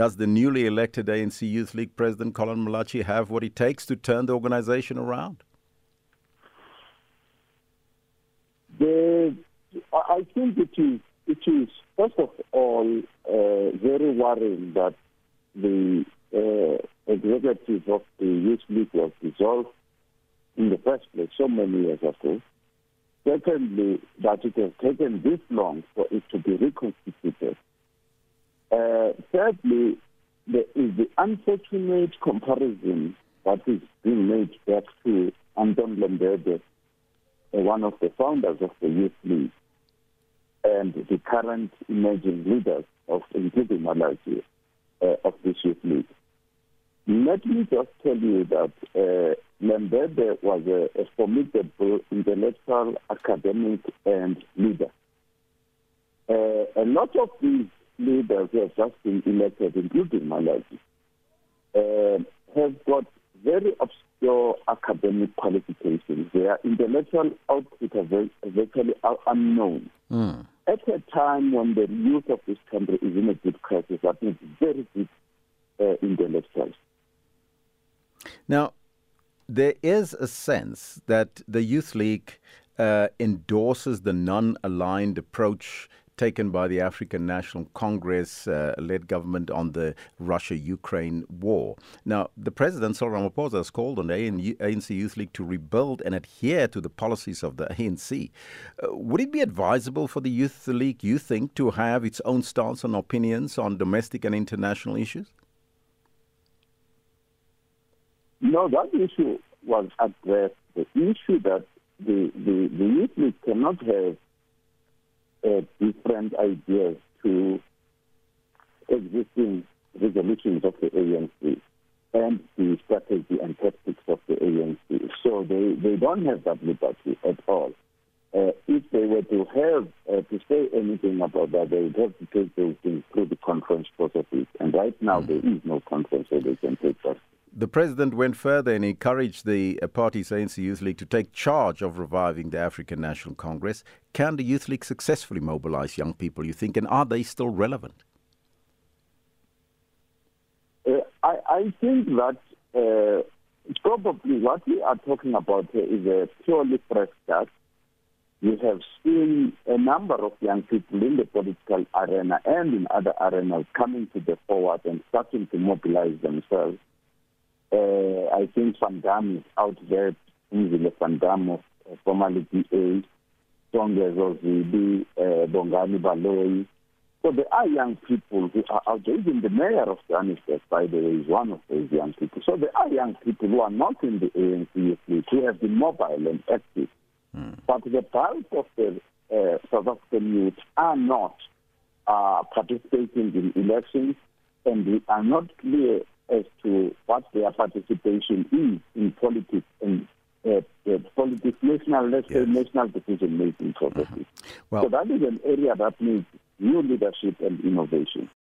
Does the newly elected ANC Youth League President Collen Malatji have what it takes to turn the organization around? The, I think it is, it is first of all uh, very worrying that the uh, executive of the Youth League was dissolved in the first place so many years ago. Secondly, that it has taken this long for it to be reconstituted. Uh, thirdly, there is the unfortunate comparison that is being made back to Anton Lembede, uh, one of the founders of the Youth League, and the current emerging leaders of including Malatji uh, of this Youth League. Let me just tell you that uh, Lembede was a, a formidable intellectual, academic, and leader. Uh, a lot of these leaders who have just been elected, including Malatji, uh, have got very obscure academic qualifications. Their intellectual output are virtually unknown. Mm. At a time when the youth of this country is in a deep crisis, that needs very deep uh, intellectuals. Now, there is a sense that the Youth League uh, endorses the non aligned approach taken by the African National Congress uh, led government on the Russia Ukraine war. Now, the President, Cyril Ramaphosa, has called on the ANC Youth League to rebuild and adhere to the policies of the ANC. Uh, would it be advisable for the Youth League, you think, to have its own stance and opinions on domestic and international issues? No, that issue was addressed. The issue that the, the, the Youth League cannot have uh, different ideas to existing resolutions of the ANC and the strategy and tactics of the ANC. So they, they don't have that liberty at all. Uh, if they were to have uh, to say anything about that, they would have to take those things through the conference processes. And right now, mm. there is no conference where they can take that the president went further and encouraged the uh, party's ANC Youth League to take charge of reviving the African National Congress. Can the Youth League successfully mobilize young people, you think, and are they still relevant? Uh, I, I, think that uh, probably what we are talking about here is a purely fresh start. We have seen a number of young people in the political arena and in other arenas coming to the forward and starting to mobilize themselves. Uh, I think Van is out there, Phumzile Van Damme, uh, formerly DA, Songezo Zibi, uh, Bongani Baloyi. So there are young people who are out there. Even the mayor of Johannesburg, by the way, is one of those young people. So there are young people who are not in the ANC fleet, who have been mobile and active. Mm. But the bulk of the uh, South African youth are not uh, participating in elections and we are not clear as to what their participation is in politics and uh, uh, politics, national, let's yes. say national decision making processes. Mm-hmm. Well, so that is an area that needs new leadership and innovation.